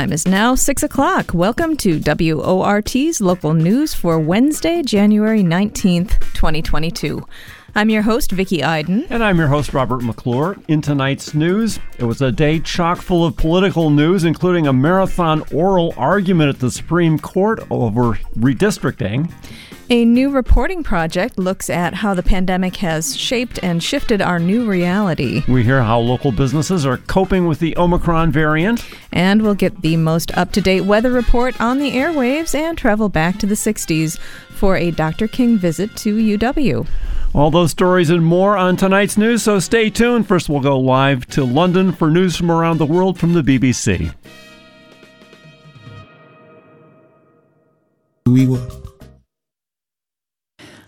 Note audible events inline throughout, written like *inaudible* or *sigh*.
time is now 6 o'clock. Welcome to WORT's local news for Wednesday, January 19th, 2022. I'm your host, Vicki Iden. And I'm your host, Robert McClure. In tonight's news, it was a day chock full of political news, including a marathon oral argument at the Supreme Court over redistricting. A new reporting project looks at how the pandemic has shaped and shifted our new reality. We hear how local businesses are coping with the Omicron variant. And we'll get the most up to date weather report on the airwaves and travel back to the 60s for a Dr. King visit to UW. All those stories and more on tonight's news, so stay tuned. First, we'll go live to London for news from around the world from the BBC. We were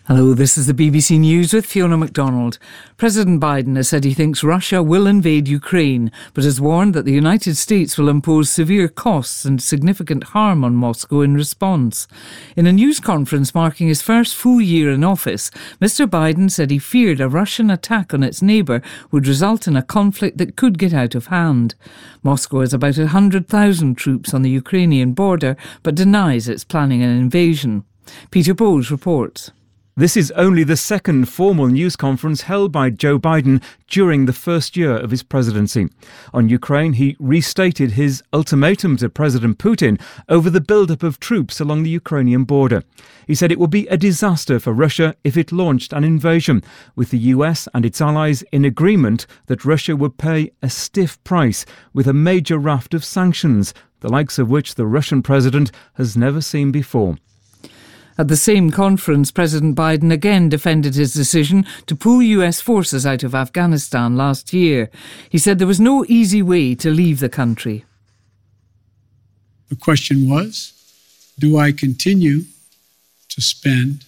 Hello, this is the BBC News with Fiona MacDonald. President Biden has said he thinks Russia will invade Ukraine, but has warned that the United States will impose severe costs and significant harm on Moscow in response. In a news conference marking his first full year in office, Mr. Biden said he feared a Russian attack on its neighbour would result in a conflict that could get out of hand. Moscow has about 100,000 troops on the Ukrainian border, but denies it's planning an invasion. Peter Bowles reports. This is only the second formal news conference held by Joe Biden during the first year of his presidency. On Ukraine, he restated his ultimatum to President Putin over the buildup of troops along the Ukrainian border. He said it would be a disaster for Russia if it launched an invasion, with the US and its allies in agreement that Russia would pay a stiff price with a major raft of sanctions, the likes of which the Russian president has never seen before. At the same conference, President Biden again defended his decision to pull US forces out of Afghanistan last year. He said there was no easy way to leave the country. The question was do I continue to spend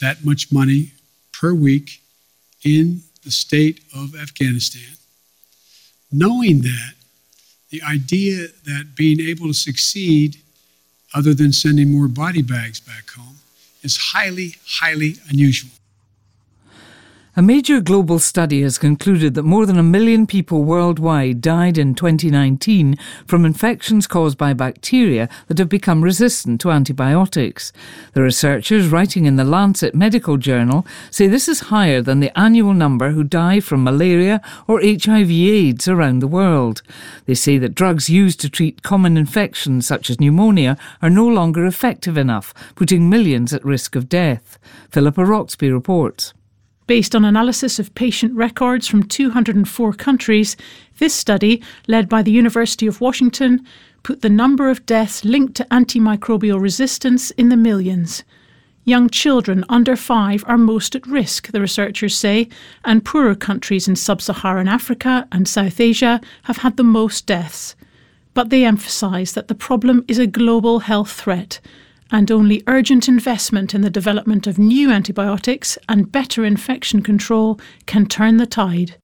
that much money per week in the state of Afghanistan, knowing that the idea that being able to succeed other than sending more body bags back home, is highly, highly unusual. A major global study has concluded that more than a million people worldwide died in 2019 from infections caused by bacteria that have become resistant to antibiotics. The researchers, writing in the Lancet Medical Journal, say this is higher than the annual number who die from malaria or HIV/AIDS around the world. They say that drugs used to treat common infections such as pneumonia are no longer effective enough, putting millions at risk of death. Philippa Roxby reports. Based on analysis of patient records from 204 countries, this study, led by the University of Washington, put the number of deaths linked to antimicrobial resistance in the millions. Young children under five are most at risk, the researchers say, and poorer countries in sub Saharan Africa and South Asia have had the most deaths. But they emphasise that the problem is a global health threat and only urgent investment in the development of new antibiotics and better infection control can turn the tide.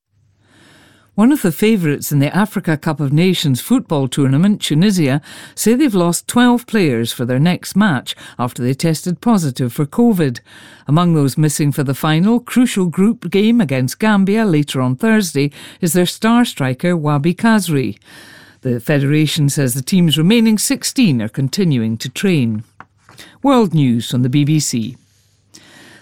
One of the favourites in the Africa Cup of Nations football tournament, Tunisia, say they've lost 12 players for their next match after they tested positive for COVID. Among those missing for the final, crucial group game against Gambia later on Thursday, is their star striker Wahbi Khazri. The Federation says the team's remaining 16 are continuing to train. World News on the BBC.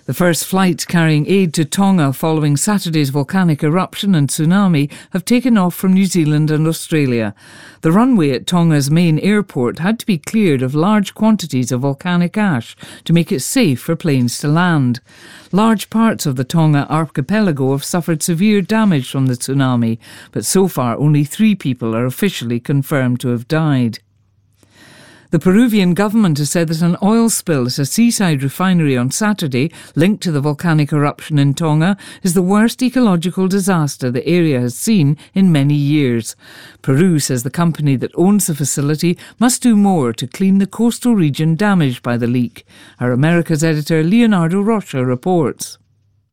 The first flights carrying aid to Tonga following Saturday's volcanic eruption and tsunami have taken off from New Zealand and Australia. The runway at Tonga's main airport had to be cleared of large quantities of volcanic ash to make it safe for planes to land. Large parts of the Tonga archipelago have suffered severe damage from the tsunami, but so far only three people are officially confirmed to have died. The Peruvian government has said that an oil spill at a seaside refinery on Saturday, linked to the volcanic eruption in Tonga, is the worst ecological disaster the area has seen in many years. Peru says the company that owns the facility must do more to clean the coastal region damaged by the leak. Our America's editor Leonardo Rocha reports.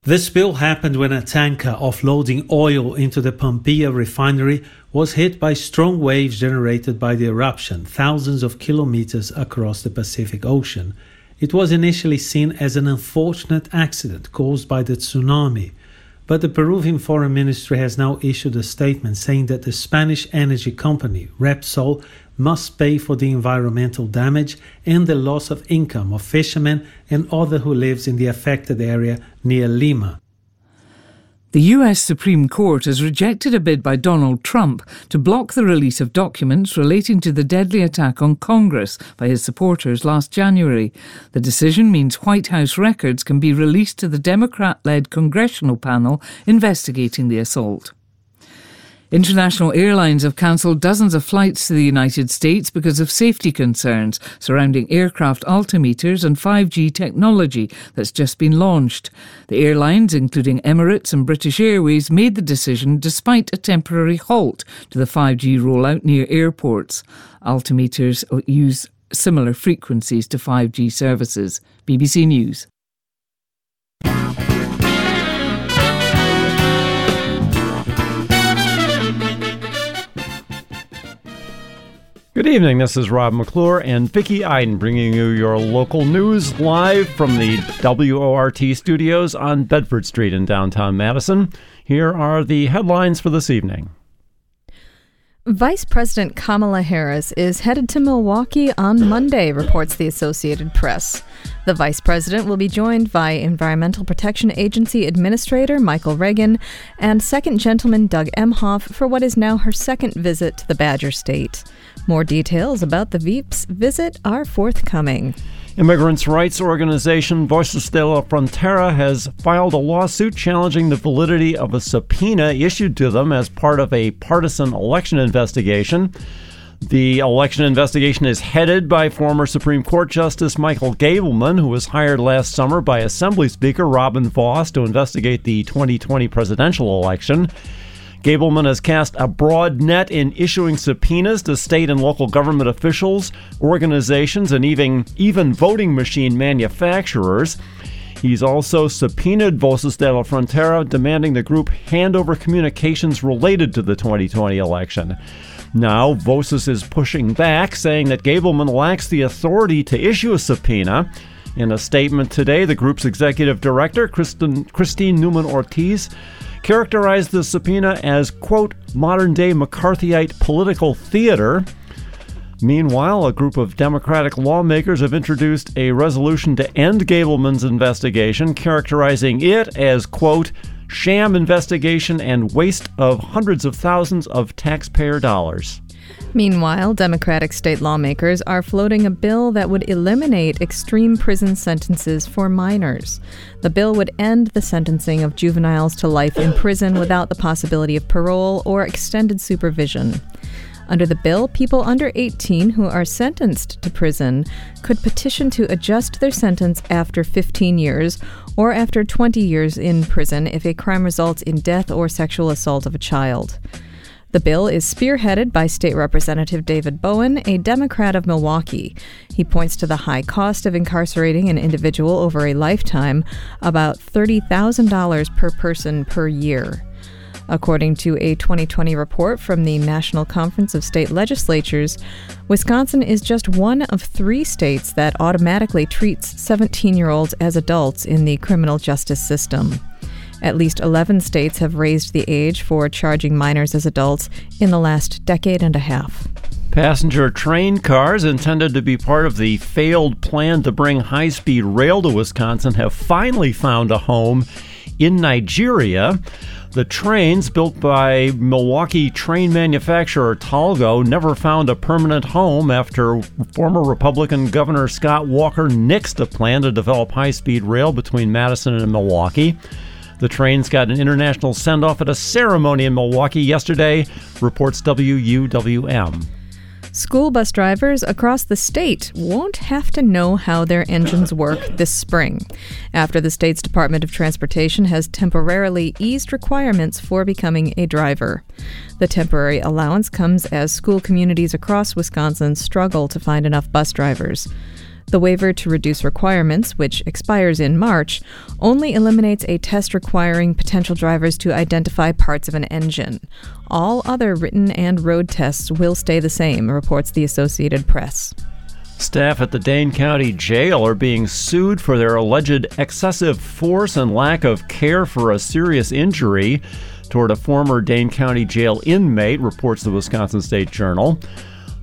The spill happened when a tanker offloading oil into the Pampilla refinery was hit by strong waves generated by the eruption thousands of kilometers across the Pacific Ocean. It was initially seen as an unfortunate accident caused by the tsunami, But the Peruvian foreign ministry has now issued a statement saying that the Spanish energy company, Repsol, must pay for the environmental damage and the loss of income of fishermen and others who lives in the affected area near Lima. The US Supreme Court has rejected a bid by Donald Trump to block the release of documents relating to the deadly attack on Congress by his supporters last January. The decision means White House records can be released to the Democrat led congressional panel investigating the assault. International airlines have cancelled dozens of flights to the United States because of safety concerns surrounding aircraft altimeters and 5G technology that's just been launched. The airlines, including Emirates and British Airways, made the decision despite a temporary halt to the 5G rollout near airports. Altimeters use similar frequencies to 5G services. BBC News. Good evening. This is Rob McClure and Vicki Iden bringing you your local news live from the WORT studios on Bedford Street in downtown Madison. Here are the headlines for this evening. Vice President Kamala Harris is headed to Milwaukee on Monday, reports the Associated Press. The vice president will be joined by Environmental Protection Agency Administrator Michael Regan and Second Gentleman Doug Emhoff for what is now her second visit to the Badger State. More details about the Veeps visit are forthcoming. Immigrants' rights organization Voces de la Frontera has filed a lawsuit challenging the validity of a subpoena issued to them as part of a partisan election investigation. The election investigation is headed by former Supreme Court Justice Michael Gableman, who was hired last summer by Assembly Speaker Robin Vos to investigate the 2020 presidential election. Gableman has cast a broad net in issuing subpoenas to state and local government officials, organizations, and even, even voting machine manufacturers. He's also subpoenaed Voces de la Frontera, demanding the group hand over communications related to the 2020 election. Now, Voces is pushing back, saying that Gableman lacks the authority to issue a subpoena. In a statement today, the group's executive director, Kristen, Christine Neumann Ortiz, characterized the subpoena as, quote, modern day McCarthyite political theater. Meanwhile, a group of Democratic lawmakers have introduced a resolution to end Gableman's investigation, characterizing it as, quote, sham investigation and waste of hundreds of thousands of taxpayer dollars. Meanwhile, Democratic state lawmakers are floating a bill that would eliminate extreme prison sentences for minors. The bill would end the sentencing of juveniles to life in prison without the possibility of parole or extended supervision. Under the bill, people under 18 who are sentenced to prison could petition to adjust their sentence after 15 years or after 20 years in prison if a crime results in death or sexual assault of a child. The bill is spearheaded by State Representative David Bowen, a Democrat of Milwaukee. He points to the high cost of incarcerating an individual over a lifetime, about $30,000 per person per year. According to a 2020 report from the National Conference of State Legislatures, Wisconsin is just one of three states that automatically treats 17 year olds as adults in the criminal justice system. At least 11 states have raised the age for charging minors as adults in the last decade and a half. Passenger train cars intended to be part of the failed plan to bring high speed rail to Wisconsin have finally found a home in Nigeria. The trains built by Milwaukee train manufacturer Talgo never found a permanent home after former Republican Governor Scott Walker nixed a plan to develop high speed rail between Madison and Milwaukee. The trains got an international send off at a ceremony in Milwaukee yesterday, reports WUWM. School bus drivers across the state won't have to know how their engines work this spring, after the state's Department of Transportation has temporarily eased requirements for becoming a driver. The temporary allowance comes as school communities across Wisconsin struggle to find enough bus drivers. The waiver to reduce requirements, which expires in March, only eliminates a test requiring potential drivers to identify parts of an engine. All other written and road tests will stay the same, reports the Associated Press. Staff at the Dane County Jail are being sued for their alleged excessive force and lack of care for a serious injury toward a former Dane County Jail inmate, reports the Wisconsin State Journal.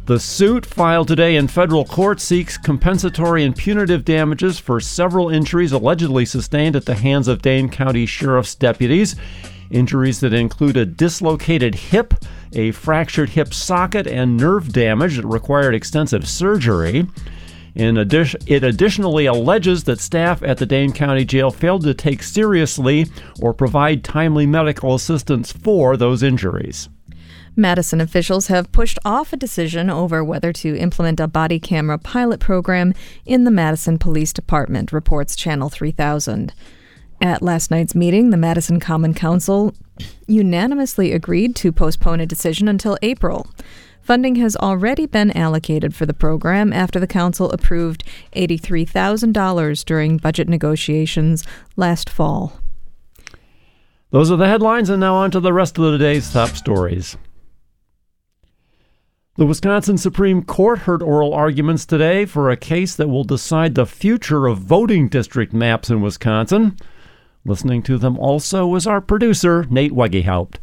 The suit filed today in federal court seeks compensatory and punitive damages for several injuries allegedly sustained at the hands of Dane County Sheriff's deputies. Injuries that include a dislocated hip, a fractured hip socket, and nerve damage that required extensive surgery. In addition, it additionally alleges that staff at the Dane County Jail failed to take seriously or provide timely medical assistance for those injuries. Madison officials have pushed off a decision over whether to implement a body camera pilot program in the Madison Police Department, reports Channel 3000. At last night's meeting, the Madison Common Council unanimously agreed to postpone a decision until April. Funding has already been allocated for the program after the council approved $83,000 during budget negotiations last fall. Those are the headlines, and now on to the rest of the day's top stories. The Wisconsin Supreme Court heard oral arguments today for a case that will decide the future of voting district maps in Wisconsin. Listening to them also was our producer, Nate Wegehaupt.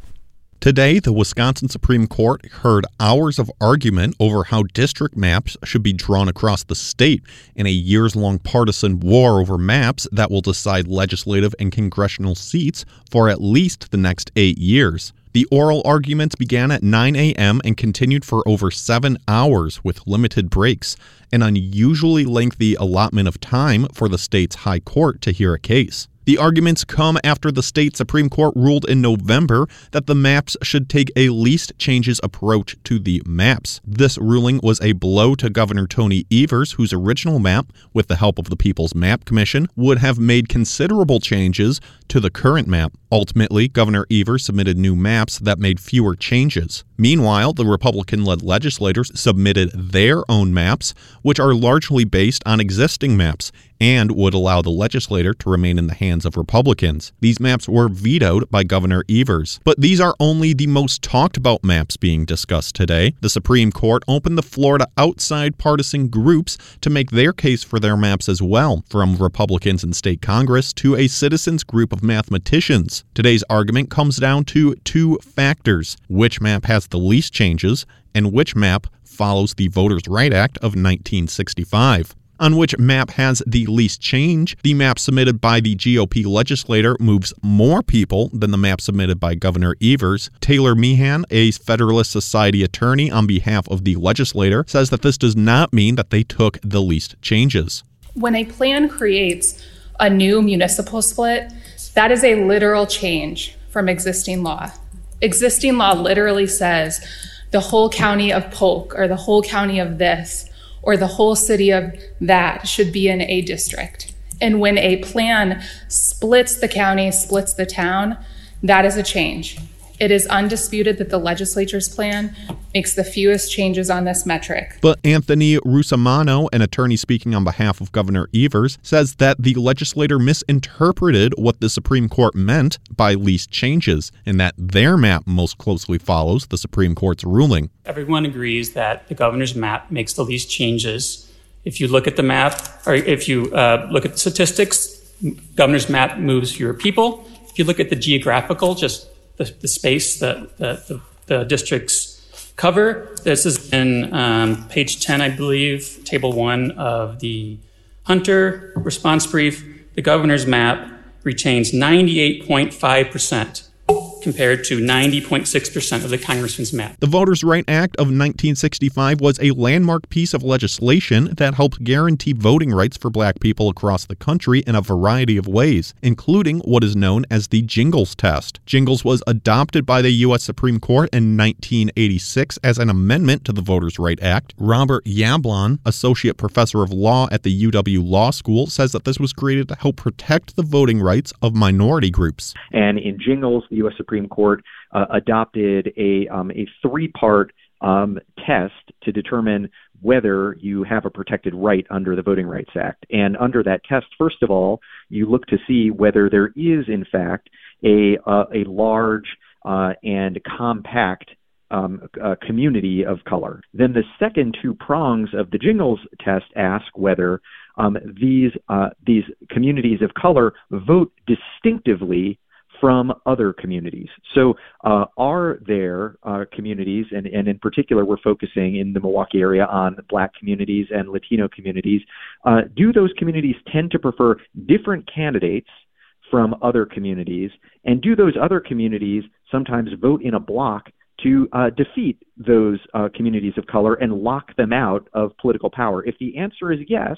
Today, the Wisconsin Supreme Court heard hours of argument over how district maps should be drawn across the state in a years long partisan war over maps that will decide legislative and congressional seats for at least the next eight years. The oral arguments began at 9 a.m. and continued for over seven hours with limited breaks, an unusually lengthy allotment of time for the state's high court to hear a case. The arguments come after the state Supreme Court ruled in November that the maps should take a least changes approach to the maps. This ruling was a blow to Governor Tony Evers, whose original map, with the help of the People's Map Commission, would have made considerable changes to the current map. Ultimately, Governor Evers submitted new maps that made fewer changes. Meanwhile, the Republican led legislators submitted their own maps, which are largely based on existing maps and would allow the legislator to remain in the hands of Republicans. These maps were vetoed by Governor Evers. But these are only the most talked about maps being discussed today. The Supreme Court opened the floor to outside partisan groups to make their case for their maps as well, from Republicans in state Congress to a citizens group of mathematicians. Today's argument comes down to two factors which map has the least changes, and which map follows the Voters' Right Act of 1965 on which map has the least change. The map submitted by the GOP legislator moves more people than the map submitted by Governor Evers. Taylor Meehan, a Federalist Society attorney on behalf of the legislator, says that this does not mean that they took the least changes. When a plan creates a new municipal split, that is a literal change from existing law. Existing law literally says the whole county of Polk or the whole county of this or the whole city of that should be in a district. And when a plan splits the county, splits the town, that is a change. It is undisputed that the legislature's plan makes the fewest changes on this metric. But Anthony Russomanno, an attorney speaking on behalf of Governor Evers, says that the legislator misinterpreted what the Supreme Court meant by least changes and that their map most closely follows the Supreme Court's ruling. Everyone agrees that the governor's map makes the least changes. If you look at the map, or if you uh, look at the statistics, governor's map moves fewer people. If you look at the geographical, just the, the space that, that the, the, districts cover. This is in um, page 10, I believe, table one of the Hunter response brief. The governor's map retains 98.5% compared to 90.6% of the congressman's map. The Voters' Right Act of 1965 was a landmark piece of legislation that helped guarantee voting rights for black people across the country in a variety of ways, including what is known as the Gingles test. Gingles was adopted by the U.S. Supreme Court in 1986 as an amendment to the Voters' Right Act. Robert Yablon, associate professor of law at the UW Law School, says that this was created to help protect the voting rights of minority groups. And in Gingles, the U.S. Supreme Court uh, adopted a, um, a three part um, test to determine whether you have a protected right under the Voting Rights Act. And under that test, first of all, you look to see whether there is, in fact, a, uh, a large uh, and compact um, community of color. Then the second two prongs of the Gingles test ask whether um, these uh, these communities of color vote distinctively from other communities. So, uh, are there uh, communities, and, and in particular, we're focusing in the Milwaukee area on Black communities and Latino communities? Uh, do those communities tend to prefer different candidates from other communities? And do those other communities sometimes vote in a block to uh, defeat those uh, communities of color and lock them out of political power? If the answer is yes,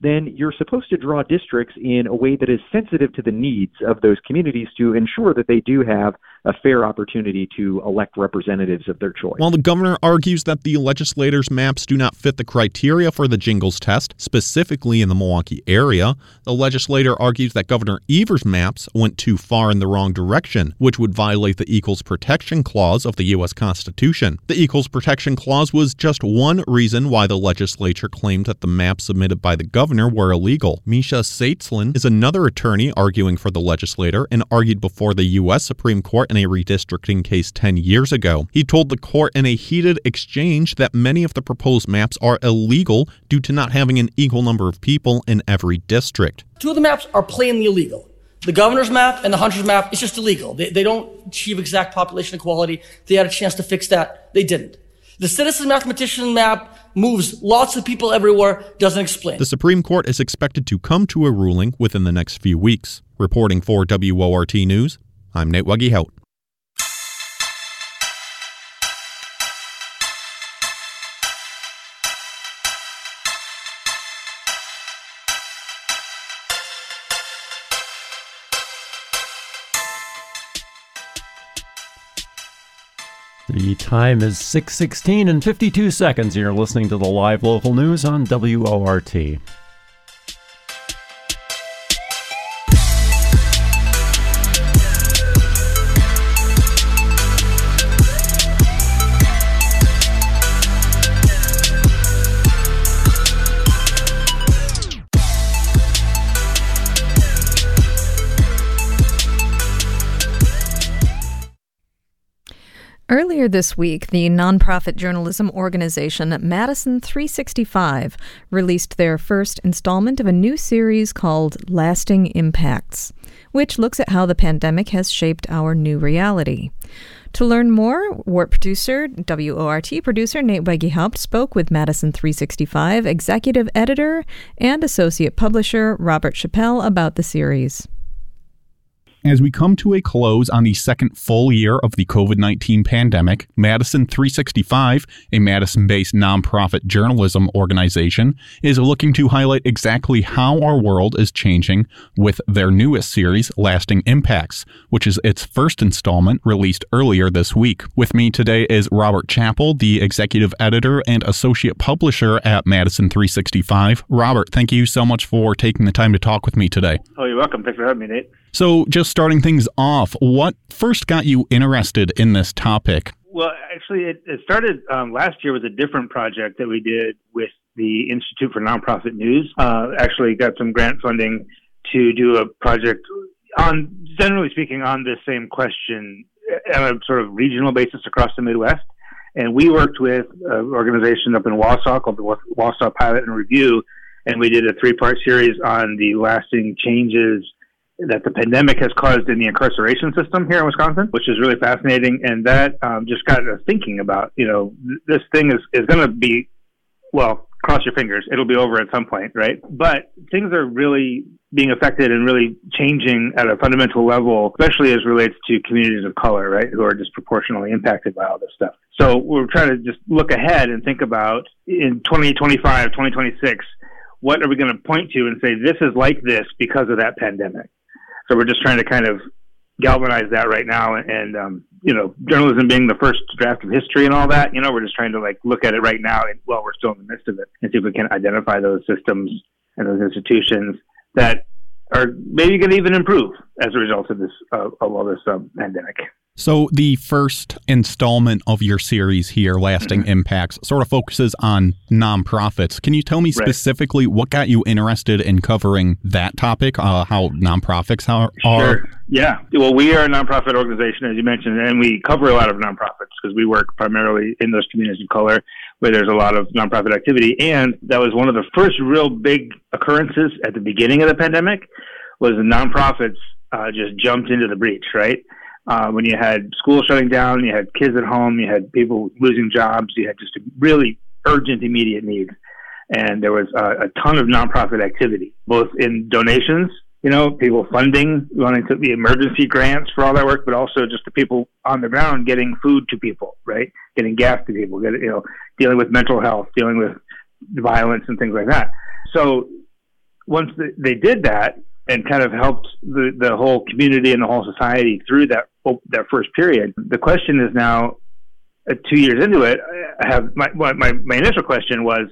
then you're supposed to draw districts in a way that is sensitive to the needs of those communities to ensure that they do have a fair opportunity to elect representatives of their choice. While the governor argues that the legislators' maps do not fit the criteria for the Gingles test, specifically in the Milwaukee area, the legislator argues that Governor Evers' maps went too far in the wrong direction, which would violate the Equals Protection Clause of the U.S. Constitution. The Equals Protection Clause was just one reason why the legislature claimed that the maps submitted by the governor were illegal. Misha Tseytlin is another attorney arguing for the legislator and argued before the U.S. Supreme Court in a redistricting case 10 years ago. He told the court in a heated exchange that many of the proposed maps are illegal due to not having an equal number of people in every district. Two of the maps are plainly illegal. The governor's map and the hunter's map is just illegal. They, they don't achieve exact population equality. They had a chance to fix that. They didn't. The citizen mathematician map moves lots of people everywhere, doesn't explain. The Supreme Court is expected to come to a ruling within the next few weeks. Reporting for WORT News, I'm Nate Wegehaupt. The time is 6:16 and 52 seconds. You're listening to the live local news on WORT. Earlier this week, the nonprofit journalism organization Madison 365 released their first installment of a new series called Lasting Impacts, which looks at how the pandemic has shaped our new reality. To learn more, WORT producer, WORT producer Nate Wegehaupt spoke with Madison 365 executive editor and associate publisher Robert Chappell about the series. As we come to a close on the second full year of the COVID 19 pandemic, Madison 365, a Madison based nonprofit journalism organization, is looking to highlight exactly how our world is changing with their newest series, Lasting Impacts, which is its first installment released earlier this week. With me today is Robert Chappell, the executive editor and associate publisher at Madison 365. Robert, thank you so much for taking the time to talk with me today. Oh, you're welcome. Thanks for having me, Nate. So, just starting things off, what first got you interested in this topic? Well, actually, it, it started um, last year with a different project that we did with the Institute for Nonprofit News. Uh, actually, got some grant funding to do a project on, generally speaking, on this same question on a sort of regional basis across the Midwest. And we worked with an organization up in Wausau called the Wausau Pilot and Review, and we did a three-part series on the lasting changes that the pandemic has caused in the incarceration system here in Wisconsin, which is really fascinating. And that um, just got us thinking about, you know, this thing is, is going to be, well, cross your fingers, it'll be over at some point, right? But things are really being affected and really changing at a fundamental level, especially as relates to communities of color, right, who are disproportionately impacted by all this stuff. So we're trying to just look ahead and think about in 2025, 2026, what are we going to point to and say this is like this because of that pandemic? So we're just trying to kind of galvanize that right now. And, um, you know, journalism being the first draft of history and all that, you know, we're just trying to like look at it right now and while we're still in the midst of it and see if we can identify those systems and those institutions that are maybe going to even improve as a result of this, uh, of all this um, pandemic. So, the first installment of your series here, Lasting mm-hmm. Impacts, sort of focuses on nonprofits. Can you tell me specifically what got you interested in covering that topic, uh, how nonprofits are? Sure. Yeah. Well, we are a nonprofit organization, as you mentioned, and we cover a lot of nonprofits because we work primarily in those communities of color where there's a lot of nonprofit activity. And that was one of the first real big occurrences at the beginning of the pandemic was the nonprofits uh, just jumped into the breach, right? Uh, when you had schools shutting down, you had kids at home, you had people losing jobs, you had just really urgent, immediate needs. And there was a, a ton of nonprofit activity, both in donations, you know, people funding, wanting to the emergency grants for all that work, but also just the people on the ground getting food to people, right? Getting gas to people, getting, you know, dealing with mental health, dealing with violence and things like that. So once they did that, and kind of helped the, the whole community and the whole society through that that first period. The question is now, uh, two years into it, I have my, my my initial question was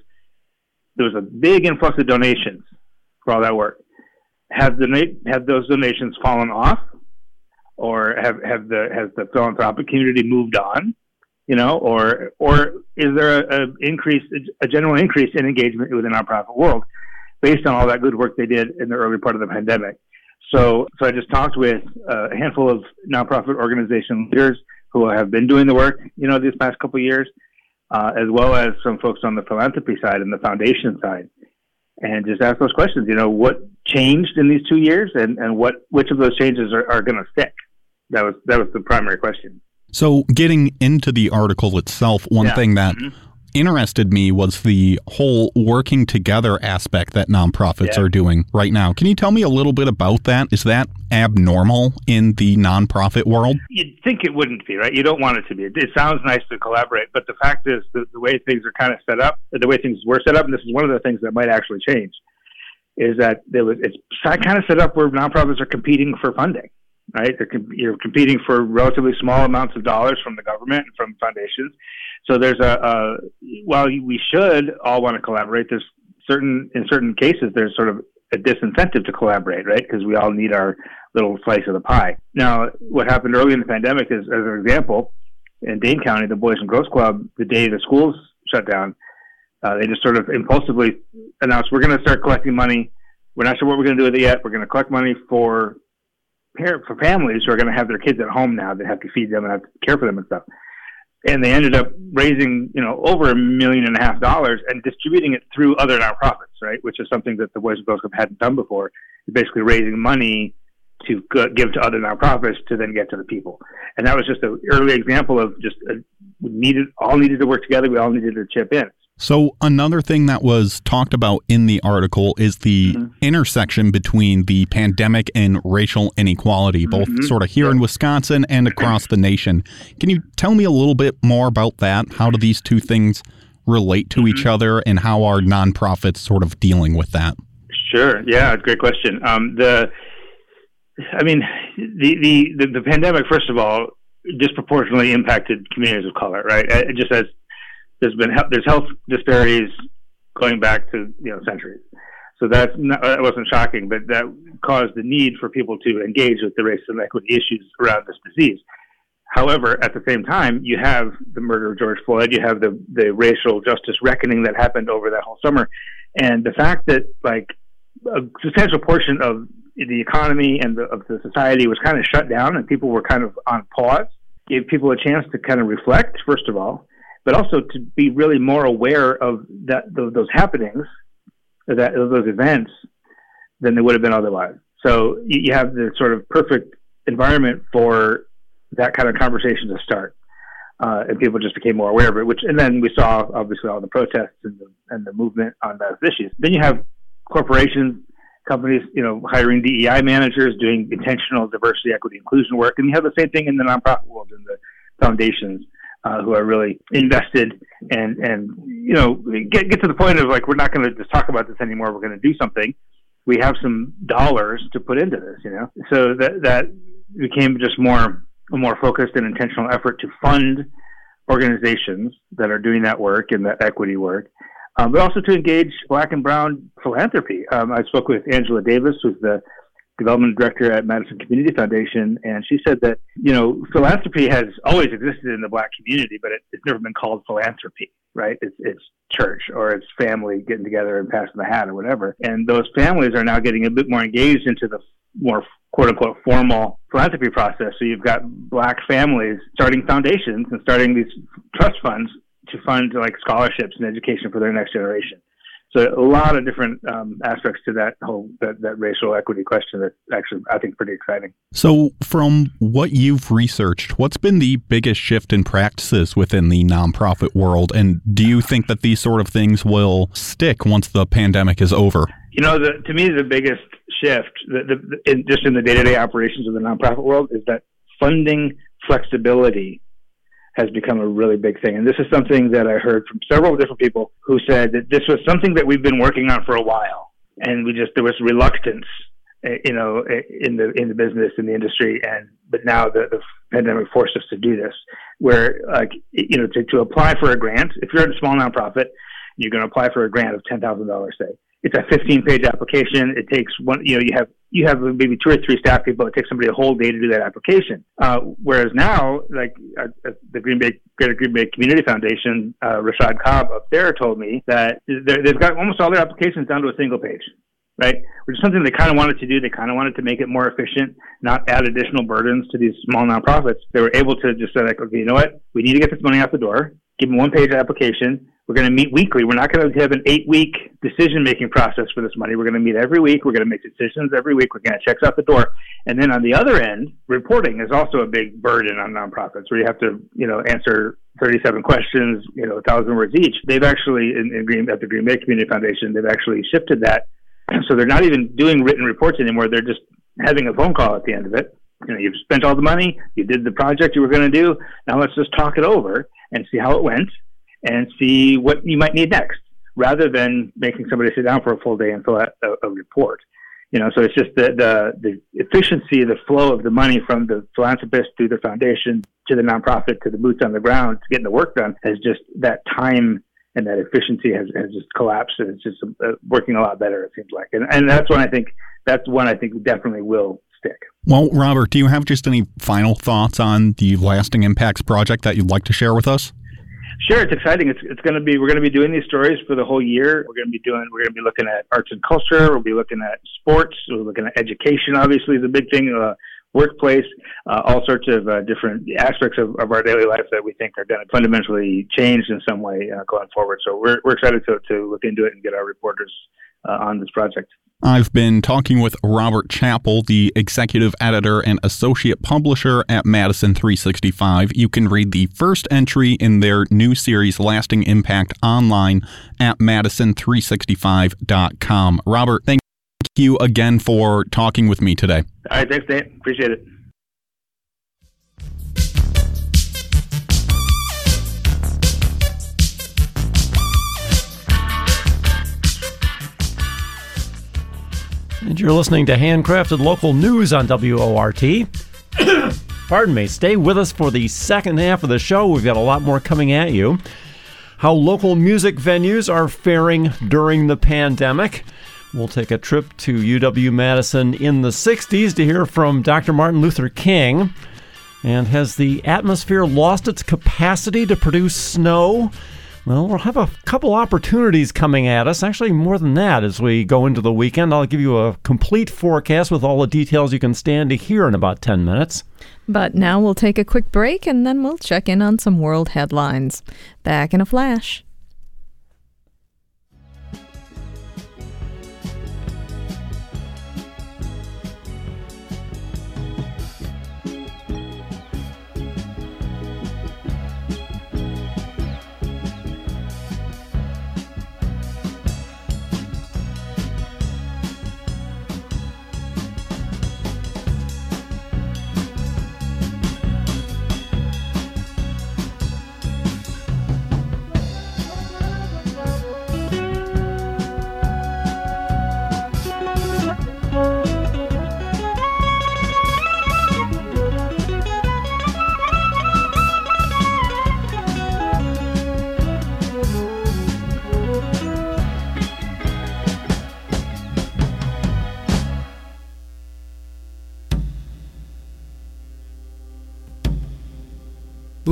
there was a big influx of donations for all that work. Have the have those donations fallen off, or have have the has the philanthropic community moved on? You know, or or is there a, a increase, a general increase in engagement within our nonprofit world? Based on all that good work they did in the early part of the pandemic. So, so I just talked with a handful of nonprofit organization leaders who have been doing the work, you know, these past couple of years, uh, as well as some folks on the philanthropy side and the foundation side, and just ask those questions. You know, what changed in these two years, and, and what which of those changes are, are going to stick? That was that was the primary question. So, getting into the article itself, one yeah. thing that mm-hmm interested me was the whole working together aspect that nonprofits yeah. are doing right now. Can you tell me a little bit about that? Is that abnormal in the nonprofit world? You'd think it wouldn't be, right? You don't want it to be. It, sounds nice to collaborate, but the fact is the, the way things are kind of set up, the way things were set up, and this is one of the things that might actually change, is that there was, it's kind of set up where nonprofits are competing for funding right? They're, you're competing for relatively small amounts of dollars from the government and from foundations, so there's a, a while we should all want to collaborate, there's certain in certain cases there's sort of a disincentive to collaborate, right? Because we all need our little slice of the pie. Now, what happened early in the pandemic is, as an example, in Dane County, the Boys and Girls Club, the day the schools shut down, uh, they just sort of impulsively announced, "We're going to start collecting money. We're not sure what we're going to do with it yet. We're going to collect money for for families who are going to have their kids at home now. They have to feed them and have to care for them and stuff." And they ended up raising you know over a million and a half dollars and distributing it through other nonprofits, right? Which is something that the Boys and Girls Club hadn't done before. Basically, raising money to give to other nonprofits to then get to the people, and that was just an early example of just a, we needed all needed to work together. We all needed to chip in. So, another thing that was talked about in the article is the mm-hmm. intersection between the pandemic and racial inequality, both mm-hmm. sort of here in Wisconsin and across the nation. Can you tell me a little bit more about that? How do these two things relate to mm-hmm. each other, and how are nonprofits sort of dealing with that? Sure. Yeah, great question. Um, the, I mean, the, the, the the pandemic, first of all, disproportionately impacted communities of color, right? It just as there's been there's health disparities going back to you know centuries. So that's not, that wasn't shocking, but that caused the need for people to engage with the race and equity issues around this disease. However, at the same time, you have the murder of George Floyd, you have the the racial justice reckoning that happened over that whole summer, and the fact that like a substantial portion of the economy and the, of the society was kind of shut down and people were kind of on pause gave people a chance to kind of reflect first of all but also to be really more aware of that those, happenings, that those events, than they would have been otherwise. So you have the sort of perfect environment for that kind of conversation to start. Uh, and people just became more aware of it. Which, and then we saw obviously all the protests and the, and the movement on those issues. Then you have corporations, companies, you know, hiring DEI managers, doing intentional diversity, equity, inclusion work, and you have the same thing in the nonprofit world and the foundations uh, who are really invested and and you know get get to the point of like we're not going to just talk about this anymore. We're going to do something. We have some dollars to put into this, you know. So that that became just more a more focused and intentional effort to fund organizations that are doing that work and that equity work, um, but also to engage Black and Brown philanthropy. Um, I spoke with Angela Davis, who's the development director at Madison Community Foundation, and she said that you know philanthropy has always existed in the black community, but it, it's never been called philanthropy, right? It's it's church or it's family getting together and passing the hat or whatever, and those families are now getting a bit more engaged into the more quote unquote formal philanthropy process. So you've got black families starting foundations and starting these trust funds to fund like scholarships and education for their next generation. So a lot of different um, aspects to that whole that, that racial equity question that actually I think pretty exciting. So from what you've researched, what's been the biggest shift in practices within the nonprofit world, and do you think that these sort of things will stick once the pandemic is over? You know, the, to me, the biggest shift, the, the, in, just in the day-to-day operations of the nonprofit world, is that funding flexibility has become a really big thing. And this is something that I heard from several different people who said that this was something that we've been working on for a while, and we just there was reluctance, eh, you know, eh, in the in the business in the industry, and but now the, the pandemic forced us to do this, where like you know to to apply for a grant, if you're a small nonprofit, you're going to apply for a grant of ten thousand dollars, say it's a 15 page application. It takes one, you know, you have, you have maybe two or three staff people. It takes somebody a whole day to do that application. Uh, whereas now, like uh, uh the Green Bay, Greater Green Bay Community Foundation, uh, Rashad Cobb up there told me that they've got almost all their applications down to a single page. Right, which is something they kind of wanted to do. They kind of wanted to make it more efficient, not add additional burdens to these small nonprofits. They were able to just say, like, okay, you know what? We need to get this money out the door. Give one page application we're going to meet weekly. We're not going to have an eight week decision making process for this money. We're going to meet every week. We're going to make decisions every week. We're going to checks out the door. And then on the other end, reporting is also a big burden on nonprofits where you have to, you know, answer 37 questions, you know, a thousand words each. They've actually, in, in Green, at the Green Bay Community Foundation, they've actually shifted that. So they're not even doing written reports anymore. They're just having a phone call at the end of it. You know, you've spent all the money, you did the project you were going to do. Now let's just talk it over and see how it went and see what you might need next rather than making somebody sit down for a full day and fill out a, a report. You know, so it's just the, the, the efficiency, the flow of the money from the philanthropist through the foundation to the nonprofit to the boots on the ground to getting the work done has just that time and that efficiency has, has just collapsed and it's just uh, working a lot better, it seems like. And, and that's when I think, that's one I think definitely will stick. Well, Robert, do you have just any final thoughts on the Lasting Impacts project that you'd like to share with us? Sure, it's exciting. It's it's going to be we're going to be doing these stories for the whole year. We're going to be doing we're going to be looking at arts and culture. We'll be looking at sports. We're looking at education. Obviously, is a big thing. Uh, workplace, uh, all sorts of uh, different aspects of, of our daily life that we think are going to fundamentally change in some way uh, going forward. So we're we're excited to to look into it and get our reporters uh, on this project. I've been talking with Robert Chappell, the executive editor and associate publisher at Madison 365. You can read the first entry in their new series, Lasting Impact, online at madison365.com. Robert, thank you again for talking with me today. All right, thanks, Nate. Appreciate it. And you're listening to handcrafted local news on WORT. *coughs* Pardon me. Stay with us for the second half of the show. We've got a lot more coming at you. How local music venues are faring during the pandemic. We'll take a trip to UW Madison in the 60s to hear from Dr. Martin Luther King. And has the atmosphere lost its capacity to produce snow? Well, we'll have a couple opportunities coming at us. Actually, more than that as we go into the weekend. I'll give you a complete forecast with all the details you can stand to hear in about 10 minutes. But now we'll take a quick break and then we'll check in on some world headlines. Back in a flash.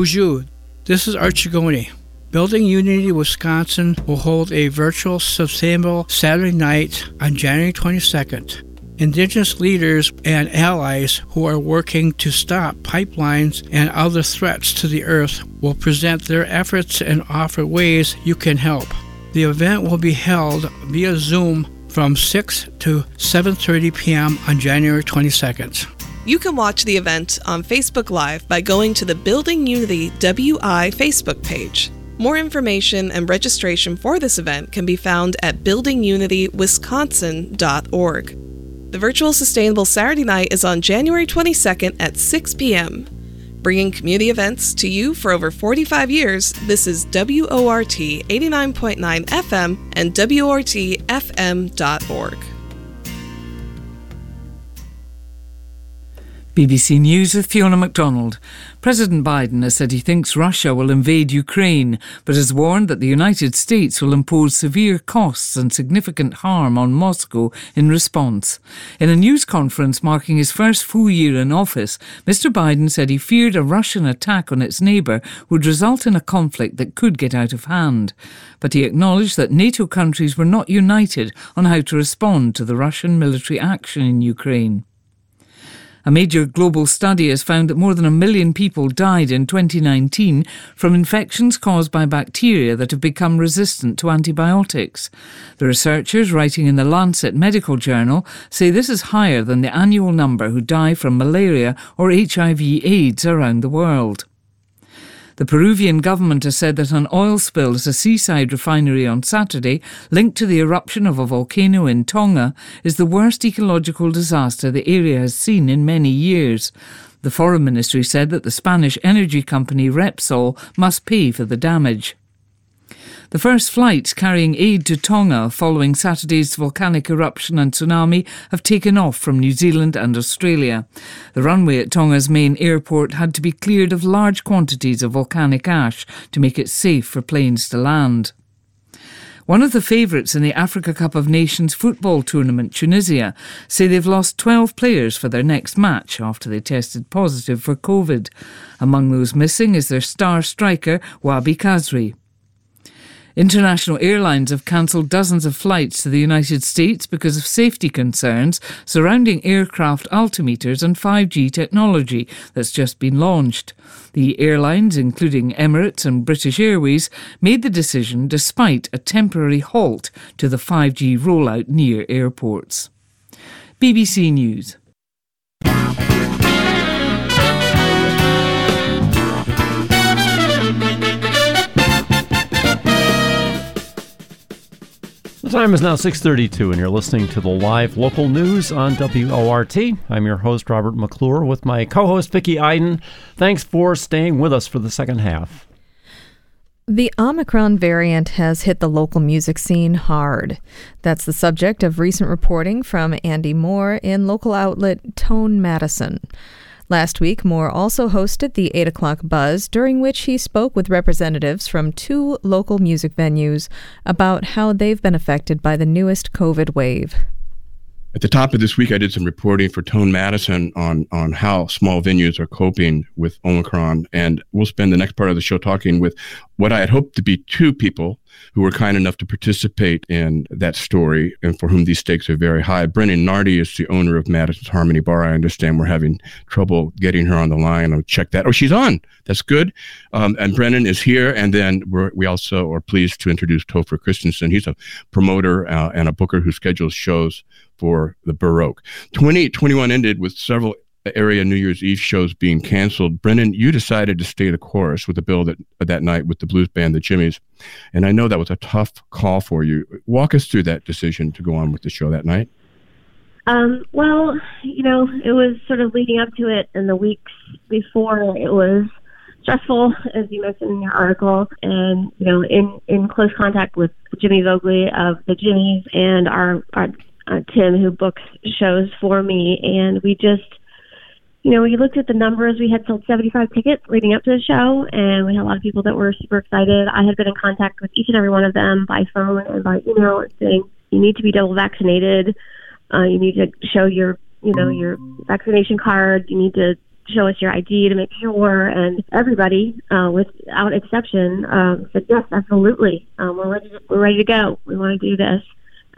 Bonjour, this is Archie Goni. Building Unity Wisconsin will hold a virtual sustainable Saturday night on January 22nd. Indigenous leaders and allies who are working to stop pipelines and other threats to the earth will present their efforts and offer ways you can help. The event will be held via Zoom from 6 to 7:30 p.m. on January 22nd. You can watch the event on Facebook Live by going to the Building Unity WI Facebook page. More information and registration for this event can be found at buildingunitywisconsin.org. The virtual Sustainable Saturday Night is on January 22nd at 6 p.m. Bringing community events to you for over 45 years, this is WORT 89.9 FM and WORTFM.org. BBC News with Fiona MacDonald. President Biden has said he thinks Russia will invade Ukraine, but has warned that the United States will impose severe costs and significant harm on Moscow in response. In a news conference marking his first full year in office, Mr. Biden said he feared a Russian attack on its neighbour would result in a conflict that could get out of hand. But he acknowledged that NATO countries were not united on how to respond to the Russian military action in Ukraine. A major global study has found that more than a million people died in 2019 from infections caused by bacteria that have become resistant to antibiotics. The researchers, writing in the Lancet Medical Journal, say this is higher than the annual number who die from malaria or HIV/AIDS around the world. The Peruvian government has said that an oil spill at a seaside refinery on Saturday, linked to the eruption of a volcano in Tonga, is the worst ecological disaster the area has seen in many years. The Foreign Ministry said that the Spanish energy company Repsol must pay for the damage. The first flights carrying aid to Tonga following Saturday's volcanic eruption and tsunami have taken off from New Zealand and Australia. The runway at Tonga's main airport had to be cleared of large quantities of volcanic ash to make it safe for planes to land. One of the favourites in the Africa Cup of Nations football tournament, Tunisia, say they've lost 12 players for their next match after they tested positive for COVID. Among those missing is their star striker, Wahbi Khazri. International airlines have cancelled dozens of flights to the United States because of safety concerns surrounding aircraft altimeters and 5G technology that's just been launched. The airlines, including Emirates and British Airways, made the decision despite a temporary halt to the 5G rollout near airports. BBC News. The time is now 6:32 and you're listening to the live local news on WORT. I'm your host Robert McClure with my co-host Vicki Iden. Thanks for staying with us for the second half. The Omicron variant has hit the local music scene hard. That's the subject of recent reporting from Andy Moore in local outlet Tone Madison. Last week, Moore also hosted the 8 o'clock buzz, during which he spoke with representatives from two local music venues about how they've been affected by the newest COVID wave. At the top of this week, I did some reporting for Tone Madison on on how small venues are coping with Omicron, and we'll spend the next part of the show talking with what I had hoped to be two people who were kind enough to participate in that story and for whom these stakes are very high. Brennan Nardi is the owner of Madison's Harmony Bar. I understand we're having trouble getting her on the line. I'll check that. Oh, she's on. That's good. Um, and Brennan is here. And then we also are pleased to introduce Topher Christensen. He's a promoter uh, and a booker who schedules shows for the Bur Oak. 2021 ended with several area New Year's Eve shows being canceled. Brennan, you decided to stay the course with the bill that that night with the blues band, the Jimmys, and I know that was a tough call for you. Walk us through that decision to go on with the show that night. Um, well, you know, it was sort of leading up to it, and the weeks before it was stressful, as you mentioned in your article, and you know, in in close contact with Jimmy Voegeli of the Jimmys and our our uh, Tim, who books shows for me, and we just, you know, we looked at the numbers. We had sold 75 tickets leading up to the show, and we had a lot of people that were super excited. I had been in contact with each and every one of them by phone and by email, saying you need to be double vaccinated. Uh, you need to show your, you know, your vaccination card. You need to show us your ID to make sure. And everybody, uh, without exception, um, said yes, absolutely. Um, we're ready. To, we're ready to go. We want to do this.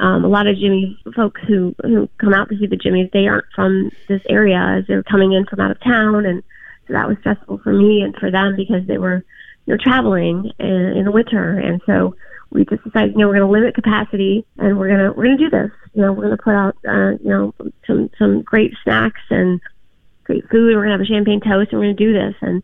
Um, a lot of Jimmy's folks who who come out to see the Jimmys, they aren't from this area as they're coming in from out of town, and so that was stressful for me and for them because they were you know traveling in, in the winter, and so we just decided, you know, we're going to limit capacity and we're to we're to do this. You know, we're to put out, uh, you know, some some great snacks and great food. We're to have a champagne toast and we're to do this. And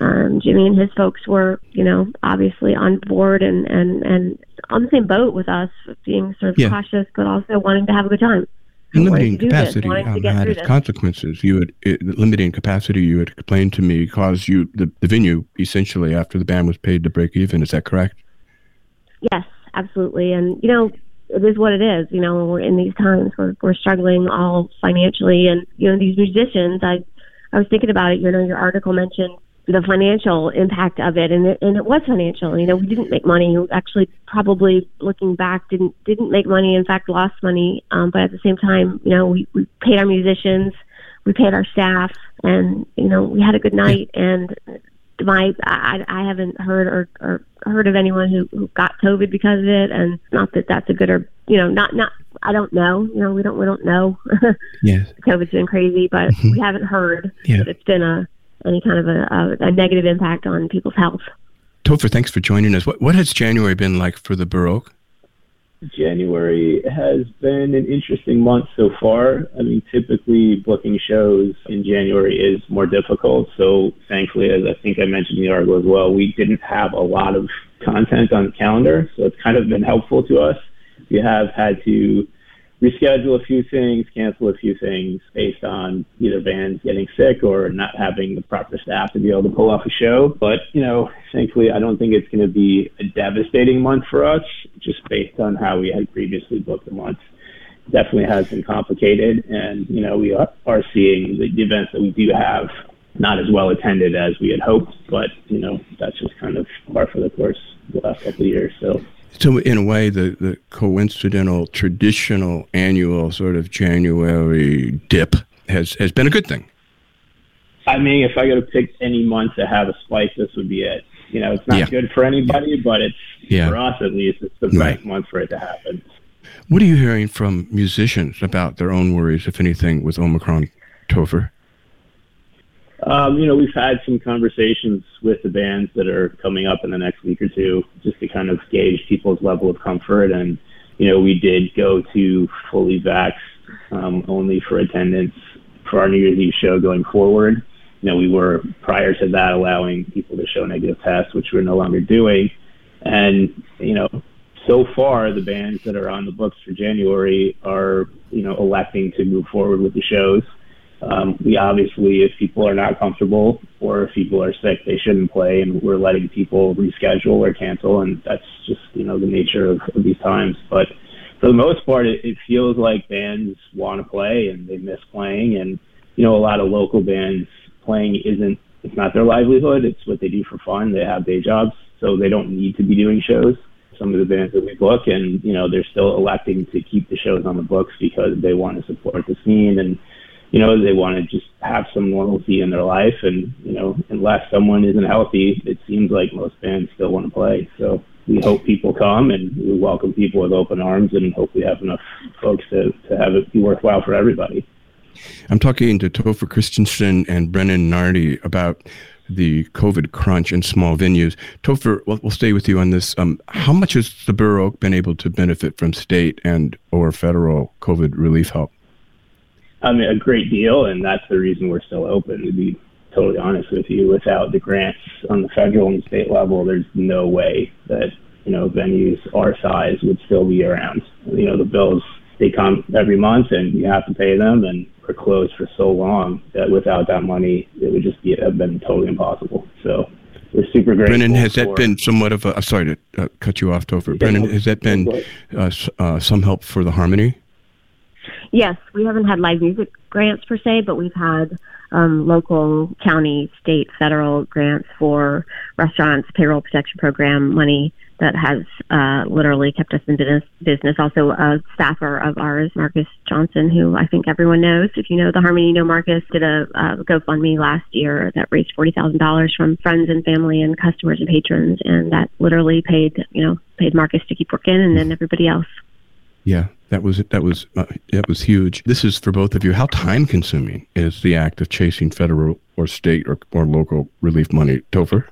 um, Jimmy and his folks were, you know, obviously on board and and and on the same boat with us, being sort of Yeah. cautious but also wanting to have a good time. And limiting this, capacity um, had its this. consequences. You had it, limiting capacity. You had explained to me caused you the, the venue essentially after the band was paid to break even. Is that correct? Yes, absolutely. And you know, it is what it is. You know, we're in these times we're we're struggling all financially, and you know, these musicians. I I was thinking about it. You know, your article mentioned the financial impact of it, and it, and it was financial. You know, we didn't make money. Actually, probably looking back, didn't didn't make money. In fact, lost money. Um, but at the same time, you know, we we paid our musicians, we paid our staff, and you know, we had a good night. And my I, I haven't heard or, or heard of anyone who, who got COVID because of it, and not that that's a good or you know not not I don't know you know we don't we don't know. *laughs* Yes. COVID's been crazy, but we haven't heard Yeah. that it's been a any kind of a, a, a negative impact on people's health. Topher, thanks for joining us. What what has January been like for the Bur Oak? January has been an interesting month so far. I mean, typically booking shows in January is more difficult. So thankfully, as I think I mentioned in the article as well, we didn't have a lot of content on the calendar. So it's kind of been helpful to us. We have had to reschedule a few things, cancel a few things based on either bands getting sick or not having the proper staff to be able to pull off a show. But, you know, thankfully, I don't think it's going to be a devastating month for us, just based on how we had previously booked the month. Definitely has been complicated, and, you know, we are, are seeing the, events that we do have not as well attended as we had hoped, but, you know, that's just kind of par for the course of the last couple of years. So, So in a way, the, the coincidental, traditional, annual sort of January dip has has been a good thing. I mean, if I got to pick any month to have a spike, this would be it. You know, it's not Yeah. good for anybody, but it's Yeah. for us at least. It's the Right. month for it to happen. What are you hearing from musicians about their own worries, if anything, with Omicron, Topher? Um, you know, we've had some conversations with the bands that are coming up in the next week or two, just to kind of gauge people's level of comfort. And you know, we did go to fully vaxxed um, only for attendance for our New Year's Eve show going forward. You know, we were prior to that allowing people to show negative tests, which we're no longer doing. And you know, so far the bands that are on the books for January are you know electing to move forward with the shows. Um, we obviously, if people are not comfortable or if people are sick, they shouldn't play, and we're letting people reschedule or cancel, and that's just you know the nature of, of these times. But for the most part, it, it feels like bands want to play and they miss playing, and you know a lot of local bands playing isn't it's not their livelihood; it's what they do for fun. They have day jobs, so they don't need to be doing shows. Some of the bands that we book, and you know they're still electing to keep the shows on the books because they want to support the scene and you know, they want to just have some normalcy in their life. And, you know, unless someone isn't healthy, it seems like most bands still want to play. So we hope people come and we welcome people with open arms and hope we have enough folks to, to have it be worthwhile for everybody. I'm talking to Topher Christensen and Brennan Nardi about the COVID crunch in small venues. Topher, we'll, we'll stay with you on this. Um, how much has the Bur Oak been able to benefit from state and or federal COVID relief help? I mean, a great deal, and that's the reason we're still open. To be totally honest with you, without the grants on the federal and state level, there's no way that you know venues our size would still be around. You know, the bills they come every month, and you have to pay them, and we're closed for so long that without that money, it would just be have been totally impossible. So we're super grateful. Brennan, has that been somewhat of a? I'm sorry to uh, cut you off, Topher. Brennan, has that been uh, uh, some help for the Harmony? Yes, we haven't had live music grants per se, but we've had um, local, county, state, federal grants for restaurants, payroll protection program money, that has uh, literally kept us in business. Business. Also, a staffer of ours, Marcus Johnson, who I think everyone knows. If you know the Harmony, you know Marcus. Did a uh, GoFundMe last year that raised forty thousand dollars from friends and family and customers and patrons, and that literally paid you know paid Marcus to keep working, and then everybody else. Yeah, that was that was uh, that was huge. This is for both of you. How time consuming is the act of chasing federal or state or, or local relief money, Topher?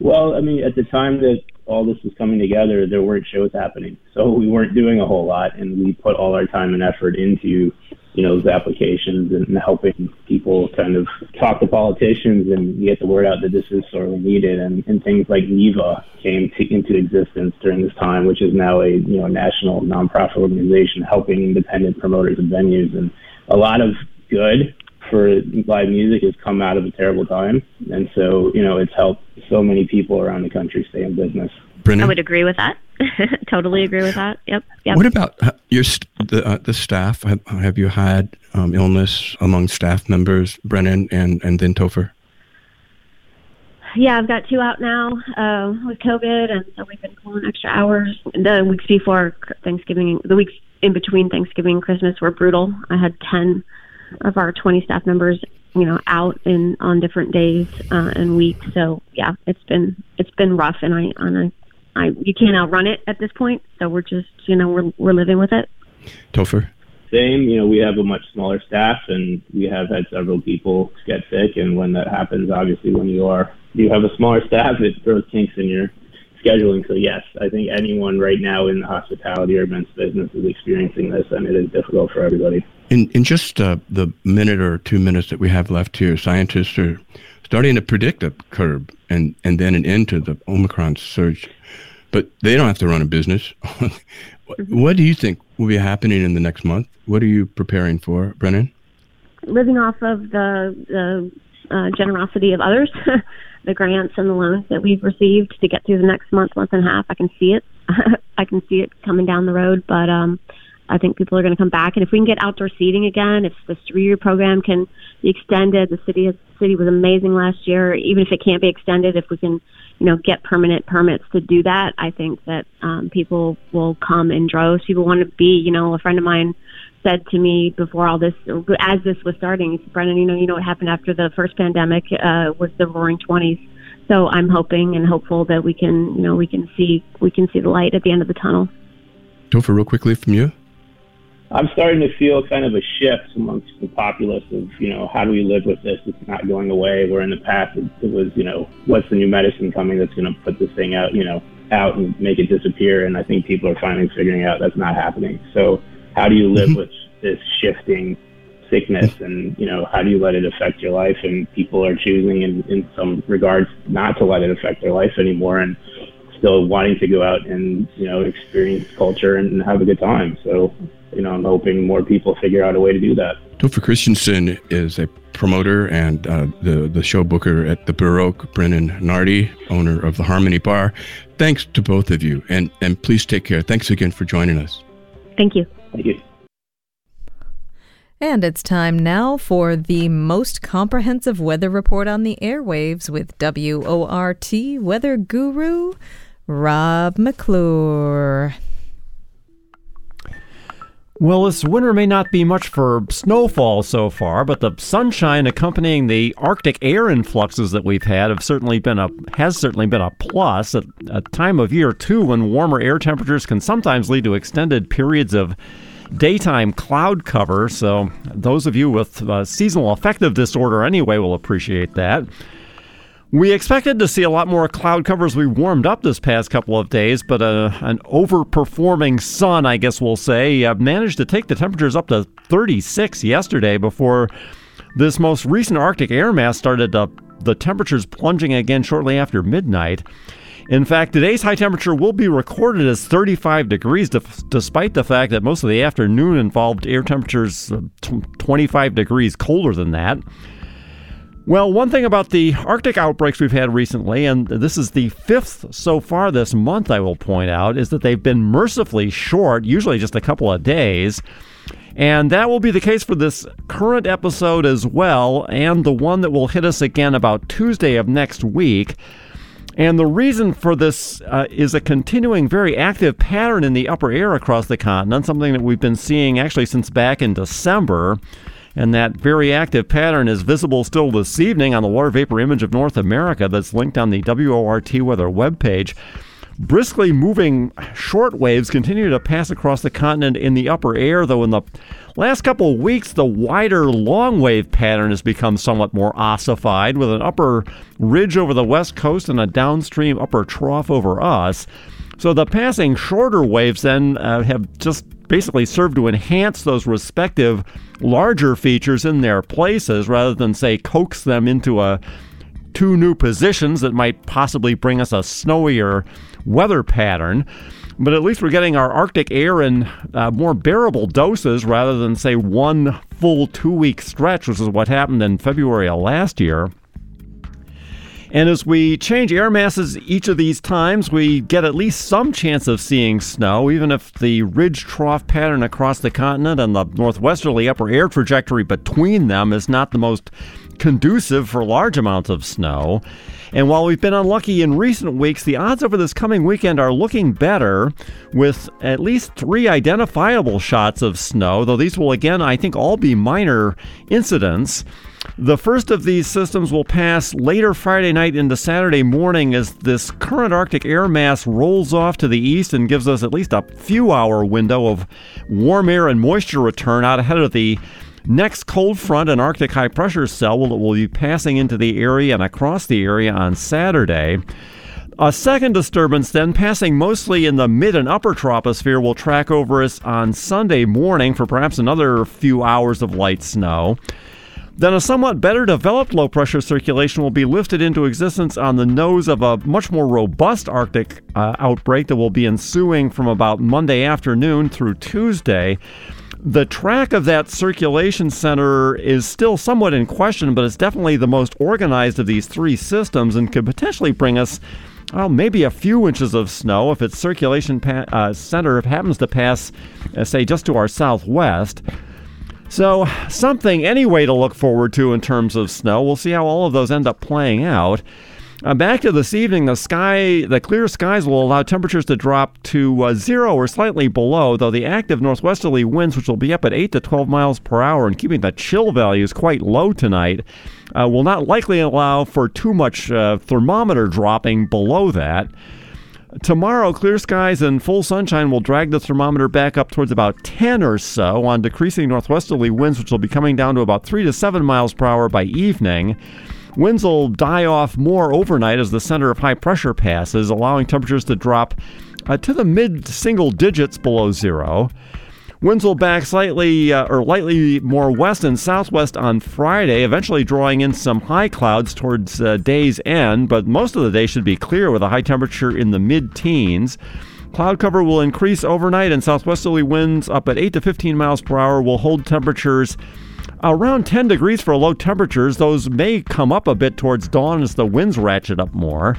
Well, I mean, at the time that all this was coming together, there weren't shows happening, so we weren't doing a whole lot, and we put all our time and effort into, you know, those applications and helping people kind of talk to politicians and get the word out that this is sorely needed, and, and things like NIVA came to, into existence during this time, which is now a you know national nonprofit organization helping independent promoters and venues, and a lot of good for live music has come out of a terrible time, and so you know it's helped so many people around the country stay in business. I would agree with that. *laughs* totally agree with that. Yep. Yep. What about uh, your the, uh, the staff? Have, have you had um, illness among staff members, Brennan and and then Topher? yeah, I've got two out now uh, with COVID, and so we've been pulling extra hours. The weeks before Thanksgiving, the weeks in between Thanksgiving and Christmas were brutal. I had ten of our 20 staff members, you know, out in on different days uh, and weeks. So yeah, it's been it's been rough, and I and I, I you can't outrun it at this point. So we're just you know we're we're living with it. Topher. Same, you know, we have a much smaller staff, and we have had several people get sick. And when that happens, obviously, when you are you have a smaller *laughs* staff, it throws kinks in your scheduling. So yes, I think anyone right now in the hospitality or events business is experiencing this, and it is difficult for everybody. In in just uh, the minute or two minutes that we have left here, scientists are starting to predict a curve and and then an end to the Omicron surge, but they don't have to run a business. *laughs* what do you think will be happening in the next month? What are you preparing for, Brennan? Living off of the the uh, generosity of others. *laughs* the grants and the loans that we've received to get through the next month, month and a half. I can see it. *laughs* I can see it coming down the road, but um, I think people are going to come back. And if we can get outdoor seating again, if the three-year program can be extended, the city the city was amazing last year. Even if it can't be extended, if we can, you know, get permanent permits to do that, I think that um, people will come in droves. People want to be, you know, a friend of mine said to me before all this, as this was starting, Brennan, you know, you know what happened after the first pandemic uh, was the Roaring Twenties. So I'm hoping and hopeful that we can, you know, we can see we can see the light at the end of the tunnel. Topher, real quickly from you. I'm starting to feel kind of a shift amongst the populace of, you know, how do we live with this? It's not going away. Where in the past it, it was, you know, what's the new medicine coming that's going to put this thing out, you know, out and make it disappear? And I think people are finally figuring out that's not happening. So how do you live mm-hmm. with this shifting sickness and you know how do you let it affect your life and people are choosing in, in some regards not to let it affect their life anymore and still wanting to go out and you know experience culture and have a good time so you know i'm hoping more people figure out a way to do that Topher Christensen is a promoter and uh, the the show booker at the Bur Oak. Brennan Nardi, owner of the Harmony Bar. Thanks to both of you, and and please take care. Thanks again for joining us. Thank you. Thank you. And it's time now for the most comprehensive weather report on the airwaves with WORT weather guru Rob McClure. Well, this winter may not be much for snowfall so far, but the sunshine accompanying the Arctic air influxes that we've had have certainly been a has certainly been a plus at a time of year too when warmer air temperatures can sometimes lead to extended periods of daytime cloud cover. So, those of you with uh, seasonal affective disorder anyway will appreciate that. We expected to see a lot more cloud cover as we warmed up this past couple of days, but uh, an overperforming sun, I guess we'll say, uh, managed to take the temperatures up to 36 yesterday before this most recent Arctic air mass started uh, the temperatures plunging again shortly after midnight. In fact, today's high temperature will be recorded as 35 degrees, despite the fact that most of the afternoon involved air temperatures 25 degrees colder than that. Well, one thing about the Arctic outbreaks we've had recently, and this is the fifth so far this month, I will point out, is that they've been mercifully short, usually just a couple of days. And that will be the case for this current episode as well, and the one that will hit us again about Tuesday of next week. And the reason for this uh, is a continuing very active pattern in the upper air across the continent, something that we've been seeing actually since back in December. And that very active pattern is visible still this evening on the water vapor image of North America that's linked on the WORT weather webpage. Briskly moving short waves continue to pass across the continent in the upper air, though in the last couple of weeks, the wider long wave pattern has become somewhat more ossified, with an upper ridge over the west coast and a downstream upper trough over us. So the passing shorter waves then uh, have just basically served to enhance those respective larger features in their places rather than, say, coax them into a two new positions that might possibly bring us a snowier weather pattern. But at least we're getting our Arctic air in uh, more bearable doses rather than, say, one full two week stretch, which is what happened in February of last year. And as we change air masses each of these times, we get at least some chance of seeing snow, even if the ridge trough pattern across the continent and the northwesterly upper air trajectory between them is not the most conducive for large amounts of snow. And while we've been unlucky in recent weeks, the odds over this coming weekend are looking better with at least three identifiable shots of snow, though these will again, I think, all be minor incidents. The first of these systems will pass later Friday night into Saturday morning as this current Arctic air mass rolls off to the east and gives us at least a few hour window of warm air and moisture return out ahead of the next cold front and Arctic high pressure cell will, will be passing into the area and across the area on Saturday. A second disturbance, then passing mostly in the mid and upper troposphere, will track over us on Sunday morning for perhaps another few hours of light snow. Then a somewhat better developed low pressure circulation will be lifted into existence on the nose of a much more robust Arctic uh, outbreak that will be ensuing from about Monday afternoon through Tuesday. The track of that circulation center is still somewhat in question, but it's definitely the most organized of these three systems and could potentially bring us well, maybe a few inches of snow if its circulation pa- uh, center happens to pass, uh, say, just to our southwest. So, something anyway to look forward to in terms of snow. We'll see how all of those end up playing out. Uh, back to this evening, the sky, the clear skies will allow temperatures to drop to uh, zero or slightly below, though the active northwesterly winds, which will be up at 8 to 12 miles per hour and keeping the chill values quite low tonight, uh, will not likely allow for too much uh, thermometer dropping below that. Tomorrow, clear skies and full sunshine will drag the thermometer back up towards about 10 or so on decreasing northwesterly winds, which will be coming down to about 3 to 7 miles per hour by evening. Winds will die off more overnight as the center of high pressure passes, allowing temperatures to drop uh, to the mid single digits below zero. Winds will back slightly uh, or lightly more west and southwest on Friday, eventually drawing in some high clouds towards uh, day's end, but most of the day should be clear with a high temperature in the mid teens. Cloud cover will increase overnight, and southwesterly winds up at 8 to 15 miles per hour will hold temperatures around 10 degrees for low temperatures. Those may come up a bit towards dawn as the winds ratchet up more.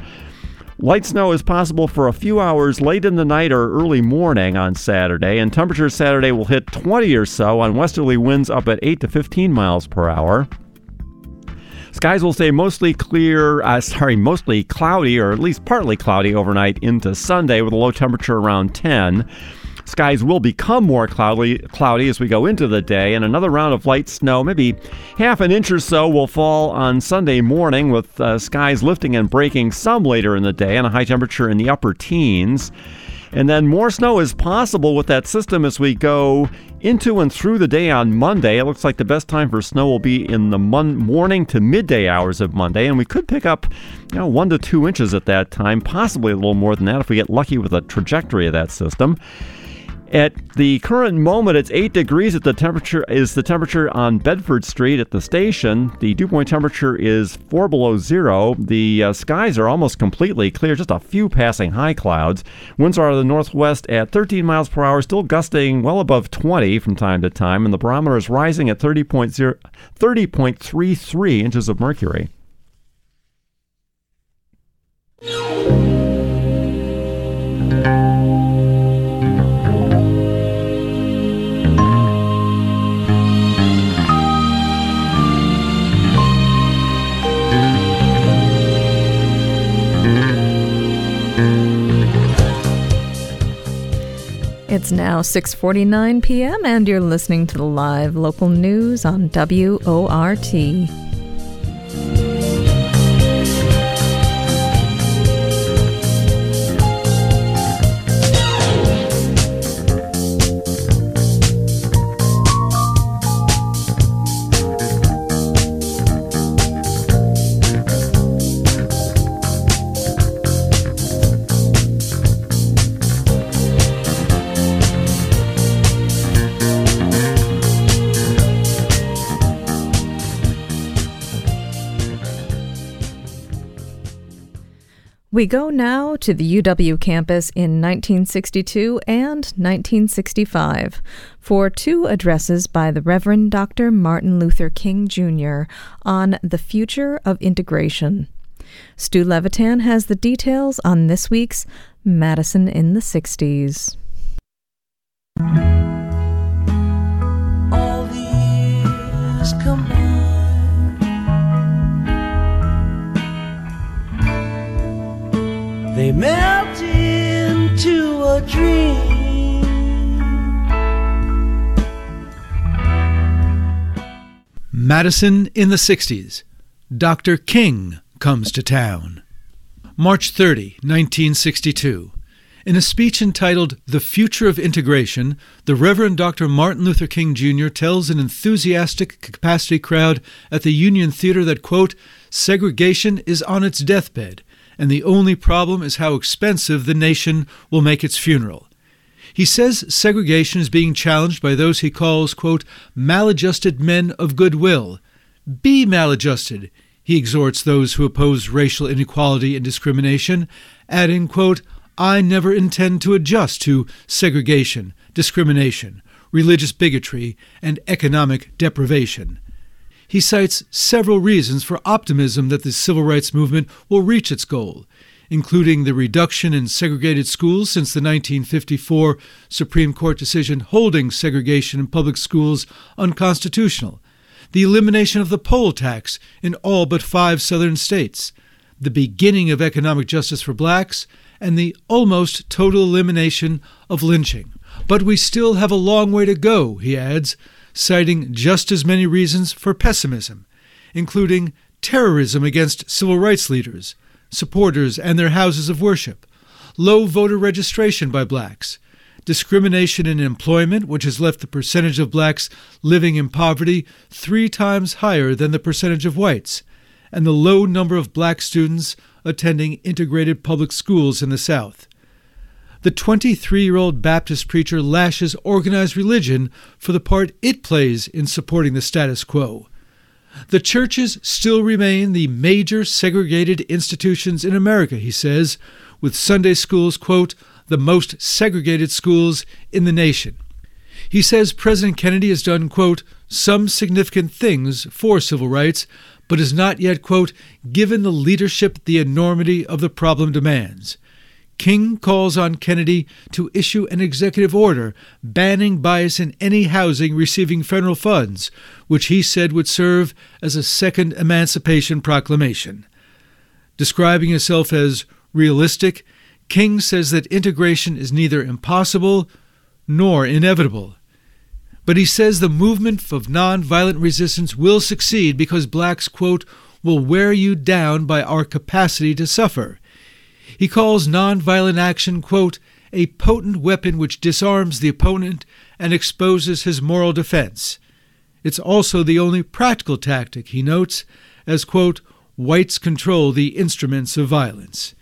Light snow is possible for a few hours late in the night or early morning on Saturday, and temperatures Saturday will hit 20 or so on westerly winds up at 8 to 15 miles per hour. Skies will stay mostly clear, uh, sorry, mostly cloudy or at least partly cloudy overnight into Sunday with a low temperature around 10. Skies will become more cloudy, cloudy as we go into the day, and another round of light snow, maybe half an inch or so, will fall on Sunday morning, with uh, skies lifting and breaking some later in the day, and a high temperature in the upper teens. And then more snow is possible with that system as we go into and through the day on Monday. It looks like the best time for snow will be in the mon- morning to midday hours of Monday, and we could pick up, you know, one to two inches at that time, possibly a little more than that if we get lucky with the trajectory of that system. At the current moment, it's 8 degrees at the temperature is the temperature on Bedford Street at the station. The dew point temperature is 4 below 0. The uh, skies are almost completely clear, just a few passing high clouds. Winds are of the northwest at 13 miles per hour, still gusting well above 20 from time to time, and the barometer is rising at 30.0 30.33 inches of mercury. It's now 6:49 p.m. and you're listening to the live local news on WORT. We go now to the UW campus in 1962 and 1965 for two addresses by the Reverend Dr. Martin Luther King Jr. on the future of integration. Stu Levitan has the details on this week's Madison in the 60s. All these combined They melt into a dream. Madison in the 60s. Dr. King comes to town. March 30, 1962. In a speech entitled The Future of Integration, the Reverend Dr. Martin Luther King Jr. tells an enthusiastic capacity crowd at the Union Theater that, quote, segregation is on its deathbed and the only problem is how expensive the nation will make its funeral. He says segregation is being challenged by those he calls, quote, maladjusted men of goodwill. Be maladjusted, he exhorts those who oppose racial inequality and discrimination, adding, quote, I never intend to adjust to segregation, discrimination, religious bigotry, and economic deprivation. He cites several reasons for optimism that the civil rights movement will reach its goal, including the reduction in segregated schools since the 1954 Supreme Court decision holding segregation in public schools unconstitutional, the elimination of the poll tax in all but five southern states, the beginning of economic justice for blacks, and the almost total elimination of lynching. But we still have a long way to go, he adds, citing just as many reasons for pessimism, including terrorism against civil rights leaders, supporters, and their houses of worship, low voter registration by blacks, discrimination in employment, which has left the percentage of blacks living in poverty three times higher than the percentage of whites, and the low number of black students attending integrated public schools in the South the 23 year old Baptist preacher lashes organized religion for the part it plays in supporting the status quo. The churches still remain the major segregated institutions in America, he says, with Sunday schools, quote, the most segregated schools in the nation. He says President Kennedy has done, quote, some significant things for civil rights, but has not yet, quote, given the leadership the enormity of the problem demands. King calls on Kennedy to issue an executive order banning bias in any housing receiving federal funds, which he said would serve as a second Emancipation Proclamation. Describing himself as realistic, King says that integration is neither impossible nor inevitable. But he says the movement of nonviolent resistance will succeed because blacks, quote, will wear you down by our capacity to suffer. He calls nonviolent action, quote, a potent weapon which disarms the opponent and exposes his moral defense. It's also the only practical tactic, he notes, as, quote, whites control the instruments of violence.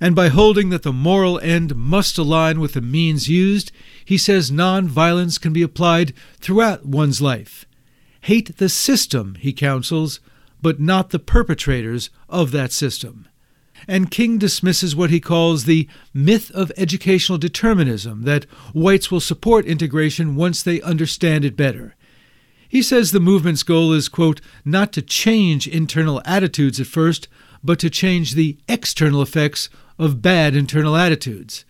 And by holding that the moral end must align with the means used, he says nonviolence can be applied throughout one's life. Hate the system, he counsels, but not the perpetrators of that system and King dismisses what he calls the myth of educational determinism that whites will support integration once they understand it better. He says the movement's goal is, quote, not to change internal attitudes at first, but to change the external effects of bad internal attitudes.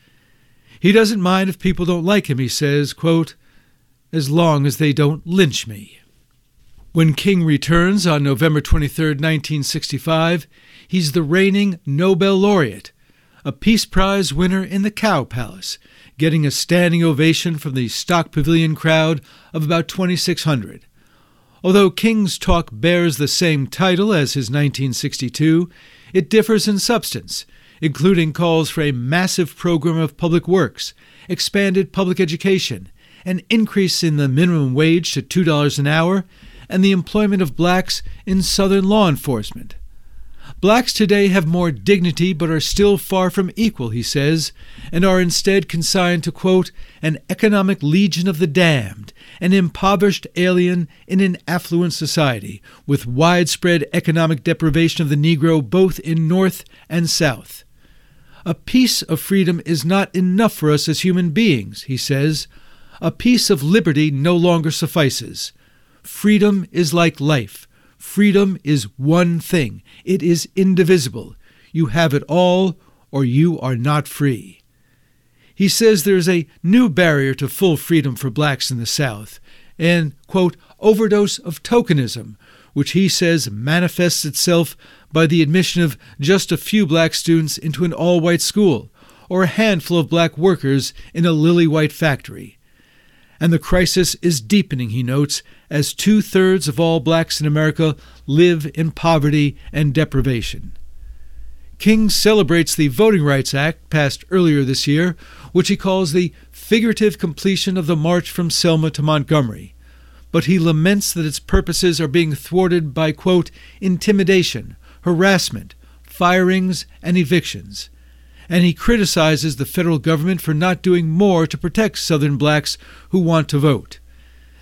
He doesn't mind if people don't like him, he says, quote, as long as they don't lynch me. When King returns on November 23, 1965, He's the reigning Nobel laureate, a Peace Prize winner in the Cow Palace, getting a standing ovation from the Stock Pavilion crowd of about 2,600. Although King's talk bears the same title as his 1962, it differs in substance, including calls for a massive program of public works, expanded public education, an increase in the minimum wage to $2 an hour, and the employment of blacks in Southern law enforcement. Blacks today have more dignity but are still far from equal, he says, and are instead consigned to, quote, an economic legion of the damned, an impoverished alien in an affluent society, with widespread economic deprivation of the Negro both in North and South. A piece of freedom is not enough for us as human beings, he says. A piece of liberty no longer suffices. Freedom is like life. Freedom is one thing, it is indivisible. You have it all, or you are not free. He says there is a new barrier to full freedom for blacks in the South, an, quote, overdose of tokenism, which he says manifests itself by the admission of just a few black students into an all white school, or a handful of black workers in a lily white factory. And the crisis is deepening, he notes, as two thirds of all blacks in America live in poverty and deprivation. King celebrates the Voting Rights Act passed earlier this year, which he calls the figurative completion of the march from Selma to Montgomery. But he laments that its purposes are being thwarted by, quote, intimidation, harassment, firings, and evictions and he criticizes the federal government for not doing more to protect Southern blacks who want to vote.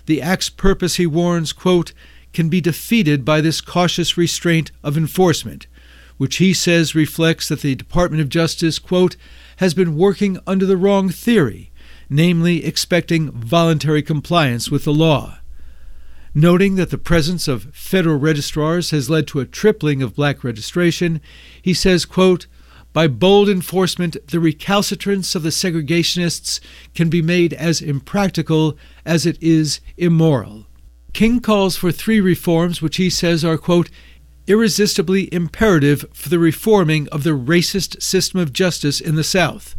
The act's purpose, he warns, quote, can be defeated by this cautious restraint of enforcement, which he says reflects that the Department of Justice, quote, has been working under the wrong theory, namely expecting voluntary compliance with the law. Noting that the presence of federal registrars has led to a tripling of black registration, he says, quote, by bold enforcement, the recalcitrance of the segregationists can be made as impractical as it is immoral. King calls for three reforms which he says are, quote, irresistibly imperative for the reforming of the racist system of justice in the South.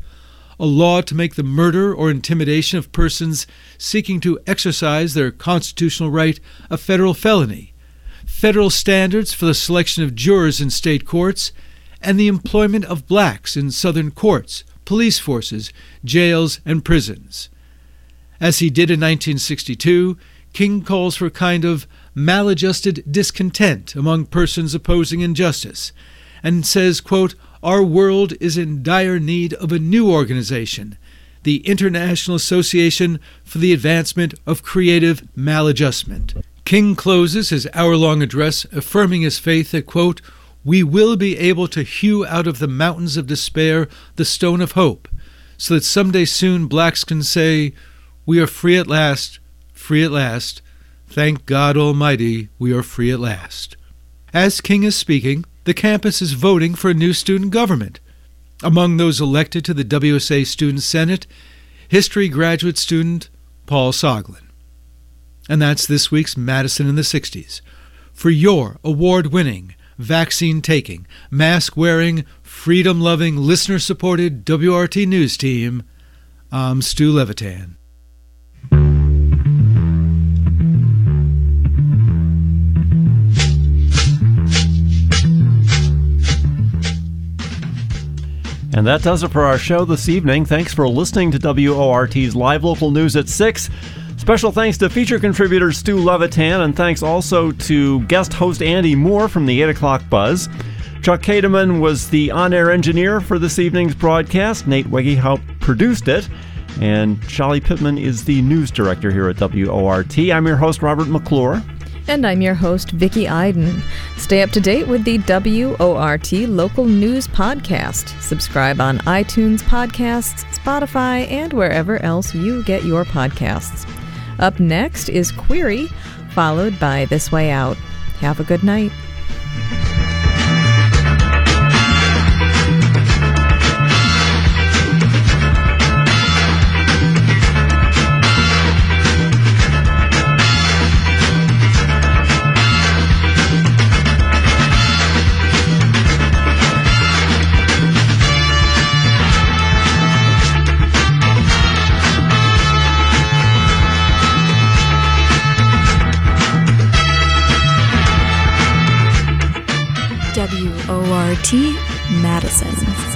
A law to make the murder or intimidation of persons seeking to exercise their constitutional right a federal felony. Federal standards for the selection of jurors in state courts and the employment of blacks in Southern courts, police forces, jails, and prisons. As he did in 1962, King calls for a kind of maladjusted discontent among persons opposing injustice, and says, quote, Our world is in dire need of a new organization, the International Association for the Advancement of Creative Maladjustment. King closes his hour long address affirming his faith that, quote, we will be able to hew out of the mountains of despair the stone of hope, so that someday soon blacks can say, We are free at last, free at last. Thank God Almighty, we are free at last. As King is speaking, the campus is voting for a new student government. Among those elected to the WSA Student Senate, history graduate student Paul Soglin. And that's this week's Madison in the 60s. For your award winning, vaccine taking, mask wearing, freedom loving, listener supported WRT News team, I'm Stu Levitan. And that does it for our show this evening. Thanks for listening to WORT's live local news at 6. Special thanks to feature contributor Stu Levitan, and thanks also to guest host Andy Moore from the 8 o'clock buzz. Chuck Kademan was the on air engineer for this evening's broadcast. Nate Wegehaupt produced it. And Charlie Pittman is the news director here at WORT. I'm your host, Robert McClure. And I'm your host, Vicki Iden. Stay up to date with the WORT Local News Podcast. Subscribe on iTunes Podcasts, Spotify, and wherever else you get your podcasts. Up next is Query, followed by This Way Out. Have a good night. WORT Madison.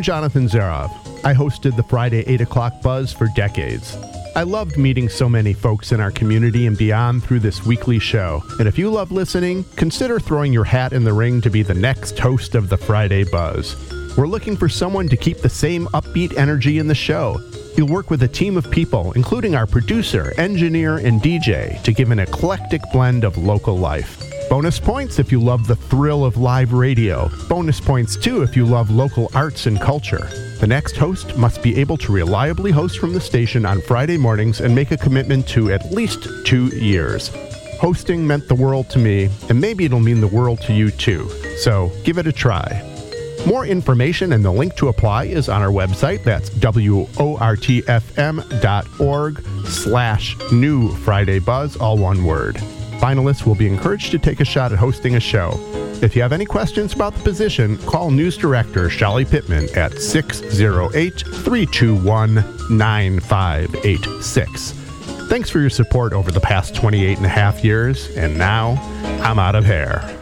I'm Jonathan Zarov. I hosted the Friday 8 o'clock buzz for decades. I loved meeting so many folks in our community and beyond through this weekly show. And if you love listening, consider throwing your hat in the ring to be the next host of the Friday Buzz. We're looking for someone to keep the same upbeat energy in the show. You'll work with a team of people, including our producer, engineer, and DJ, to give an eclectic blend of local life. Bonus points if you love the thrill of live radio. Bonus points too if you love local arts and culture. The next host must be able to reliably host from the station on Friday mornings and make a commitment to at least two years. Hosting meant the world to me, and maybe it'll mean the world to you too. So give it a try. More information and the link to apply is on our website. That's wortfm.org slash new Friday Buzz, all one word. Finalists will be encouraged to take a shot at hosting a show. If you have any questions about the position, call News Director Shelly Pittman at 608 321 9586. Thanks for your support over the past 28 and a half years, and now I'm out of hair.